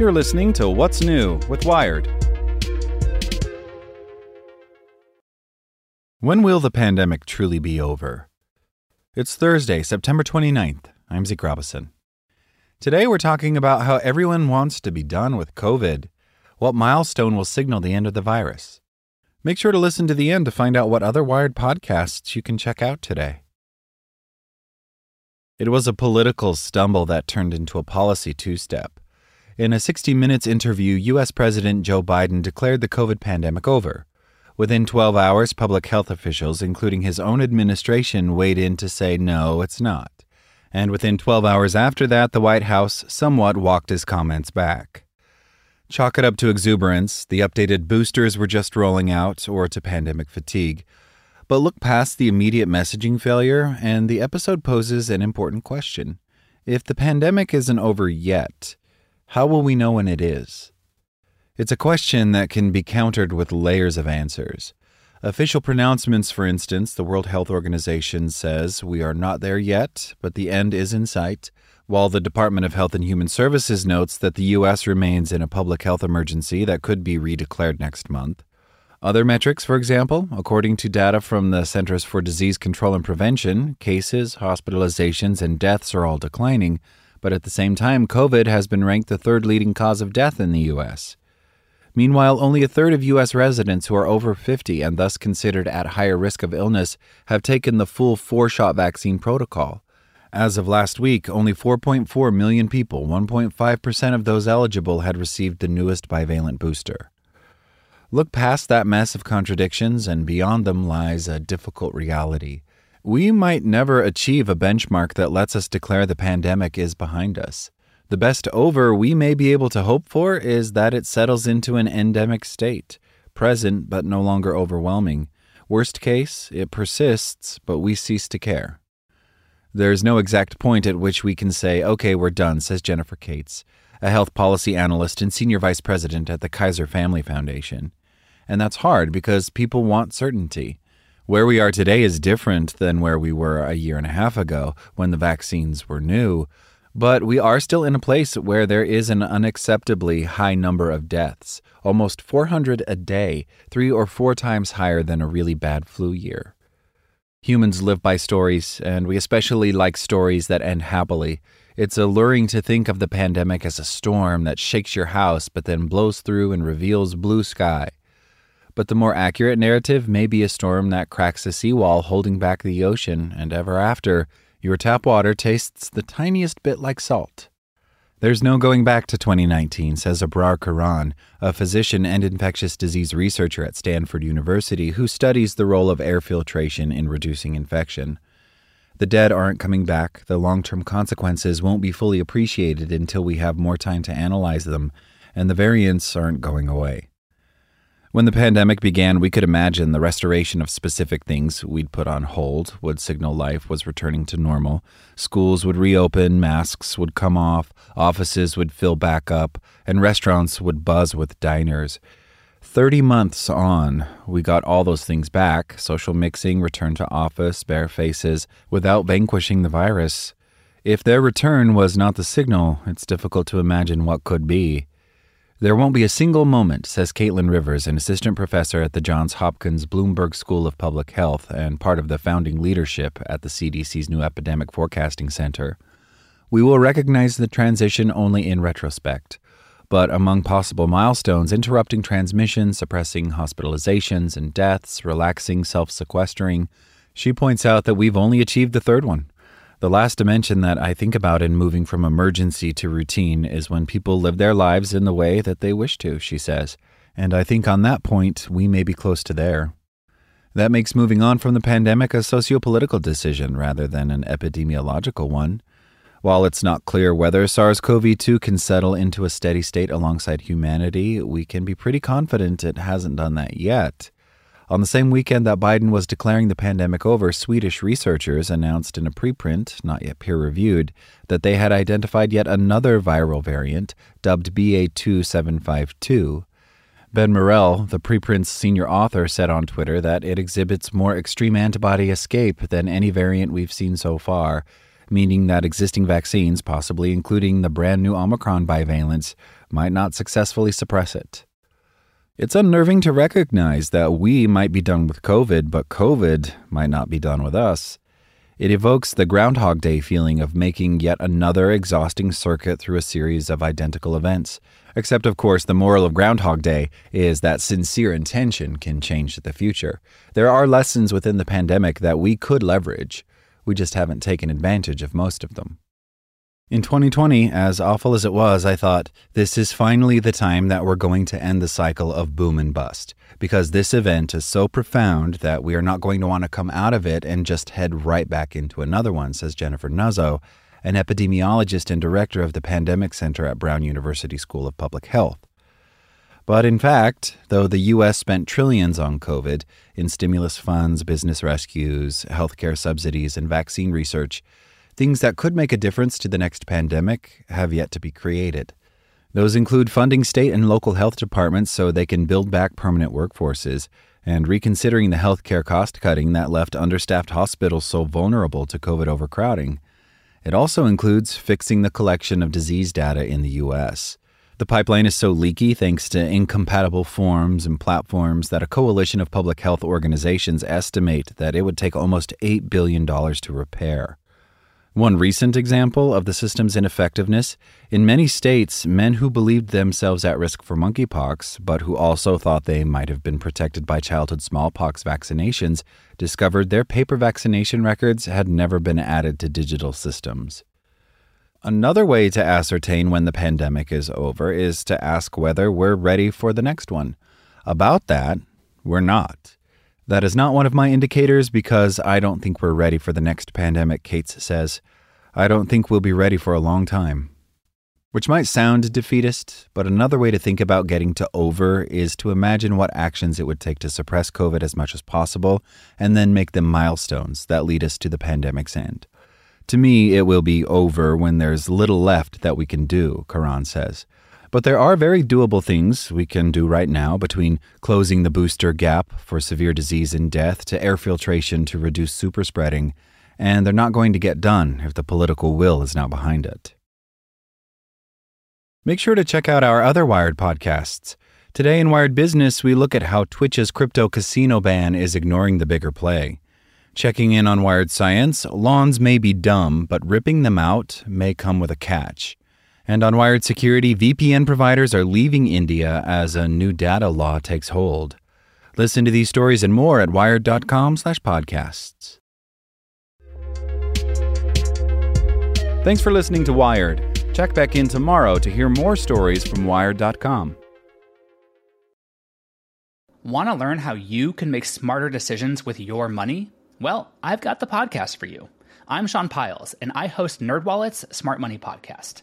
You're listening to What's New with Wired. When will the pandemic truly be over? It's Thursday, September 29th. I'm Zeke Robison. Today we're talking about how everyone wants to be done with COVID. What milestone will signal the end of the virus? Make sure to listen to the end to find out what other Wired podcasts you can check out today. It was a political stumble that turned into a policy two step. In a 60 Minutes interview, U.S. President Joe Biden declared the COVID pandemic over. Within 12 hours, public health officials, including his own administration, weighed in to say no, it's not. And within 12 hours after that, the White House somewhat walked his comments back. Chalk it up to exuberance, the updated boosters were just rolling out, or to pandemic fatigue. But look past the immediate messaging failure, and the episode poses an important question. If the pandemic isn't over yet, how will we know when it is? It's a question that can be countered with layers of answers. Official pronouncements, for instance, the World Health Organization says we are not there yet, but the end is in sight, while the Department of Health and Human Services notes that the U.S. remains in a public health emergency that could be redeclared next month. Other metrics, for example, according to data from the Centers for Disease Control and Prevention, cases, hospitalizations, and deaths are all declining, but at the same time, COVID has been ranked the third leading cause of death in the U.S. Meanwhile, only a third of U.S. residents who are over 50 and thus considered at higher risk of illness have taken the full four shot vaccine protocol. As of last week, only 4.4 million people, 1.5% of those eligible, had received the newest bivalent booster. Look past that mess of contradictions, and beyond them lies a difficult reality. We might never achieve a benchmark that lets us declare the pandemic is behind us. The best over we may be able to hope for is that it settles into an endemic state, present but no longer overwhelming. Worst case, it persists, but we cease to care. There's no exact point at which we can say, okay, we're done, says Jennifer Kates, a health policy analyst and senior vice president at the Kaiser Family Foundation. And that's hard because people want certainty. Where we are today is different than where we were a year and a half ago when the vaccines were new, but we are still in a place where there is an unacceptably high number of deaths, almost 400 a day, three or four times higher than a really bad flu year. Humans live by stories, and we especially like stories that end happily. It's alluring to think of the pandemic as a storm that shakes your house but then blows through and reveals blue sky. But the more accurate narrative may be a storm that cracks a seawall holding back the ocean, and ever after, your tap water tastes the tiniest bit like salt. There's no going back to 2019, says Abrar Karan, a physician and infectious disease researcher at Stanford University who studies the role of air filtration in reducing infection. The dead aren't coming back. The long term consequences won't be fully appreciated until we have more time to analyze them, and the variants aren't going away. When the pandemic began, we could imagine the restoration of specific things we'd put on hold would signal life was returning to normal. Schools would reopen, masks would come off, offices would fill back up, and restaurants would buzz with diners. Thirty months on, we got all those things back social mixing, return to office, bare faces, without vanquishing the virus. If their return was not the signal, it's difficult to imagine what could be. There won't be a single moment, says Caitlin Rivers, an assistant professor at the Johns Hopkins Bloomberg School of Public Health and part of the founding leadership at the CDC's new Epidemic Forecasting Center. We will recognize the transition only in retrospect. But among possible milestones, interrupting transmission, suppressing hospitalizations and deaths, relaxing self sequestering, she points out that we've only achieved the third one. The last dimension that I think about in moving from emergency to routine is when people live their lives in the way that they wish to, she says. And I think on that point, we may be close to there. That makes moving on from the pandemic a sociopolitical decision rather than an epidemiological one. While it's not clear whether SARS CoV 2 can settle into a steady state alongside humanity, we can be pretty confident it hasn't done that yet. On the same weekend that Biden was declaring the pandemic over, Swedish researchers announced in a preprint, not yet peer reviewed, that they had identified yet another viral variant, dubbed BA2752. Ben Murrell, the preprint's senior author, said on Twitter that it exhibits more extreme antibody escape than any variant we've seen so far, meaning that existing vaccines, possibly including the brand new Omicron bivalents, might not successfully suppress it. It's unnerving to recognize that we might be done with COVID, but COVID might not be done with us. It evokes the Groundhog Day feeling of making yet another exhausting circuit through a series of identical events. Except, of course, the moral of Groundhog Day is that sincere intention can change the future. There are lessons within the pandemic that we could leverage. We just haven't taken advantage of most of them. In 2020, as awful as it was, I thought, this is finally the time that we're going to end the cycle of boom and bust. Because this event is so profound that we are not going to want to come out of it and just head right back into another one, says Jennifer Nuzzo, an epidemiologist and director of the Pandemic Center at Brown University School of Public Health. But in fact, though the U.S. spent trillions on COVID in stimulus funds, business rescues, healthcare subsidies, and vaccine research, Things that could make a difference to the next pandemic have yet to be created. Those include funding state and local health departments so they can build back permanent workforces, and reconsidering the healthcare cost cutting that left understaffed hospitals so vulnerable to COVID overcrowding. It also includes fixing the collection of disease data in the U.S. The pipeline is so leaky thanks to incompatible forms and platforms that a coalition of public health organizations estimate that it would take almost $8 billion to repair. One recent example of the system's ineffectiveness in many states, men who believed themselves at risk for monkeypox, but who also thought they might have been protected by childhood smallpox vaccinations, discovered their paper vaccination records had never been added to digital systems. Another way to ascertain when the pandemic is over is to ask whether we're ready for the next one. About that, we're not. That is not one of my indicators because I don't think we're ready for the next pandemic, Kates says. I don't think we'll be ready for a long time. Which might sound defeatist, but another way to think about getting to over is to imagine what actions it would take to suppress COVID as much as possible and then make them milestones that lead us to the pandemic's end. To me, it will be over when there's little left that we can do, Karan says. But there are very doable things we can do right now between closing the booster gap for severe disease and death to air filtration to reduce super spreading, and they're not going to get done if the political will is not behind it. Make sure to check out our other Wired podcasts. Today in Wired Business, we look at how Twitch's crypto casino ban is ignoring the bigger play. Checking in on Wired Science, lawns may be dumb, but ripping them out may come with a catch. And on Wired Security, VPN providers are leaving India as a new data law takes hold. Listen to these stories and more at wired.com/podcasts. Thanks for listening to Wired. Check back in tomorrow to hear more stories from wired.com. Want to learn how you can make smarter decisions with your money? Well, I've got the podcast for you. I'm Sean Pyles, and I host NerdWallet's Smart Money Podcast.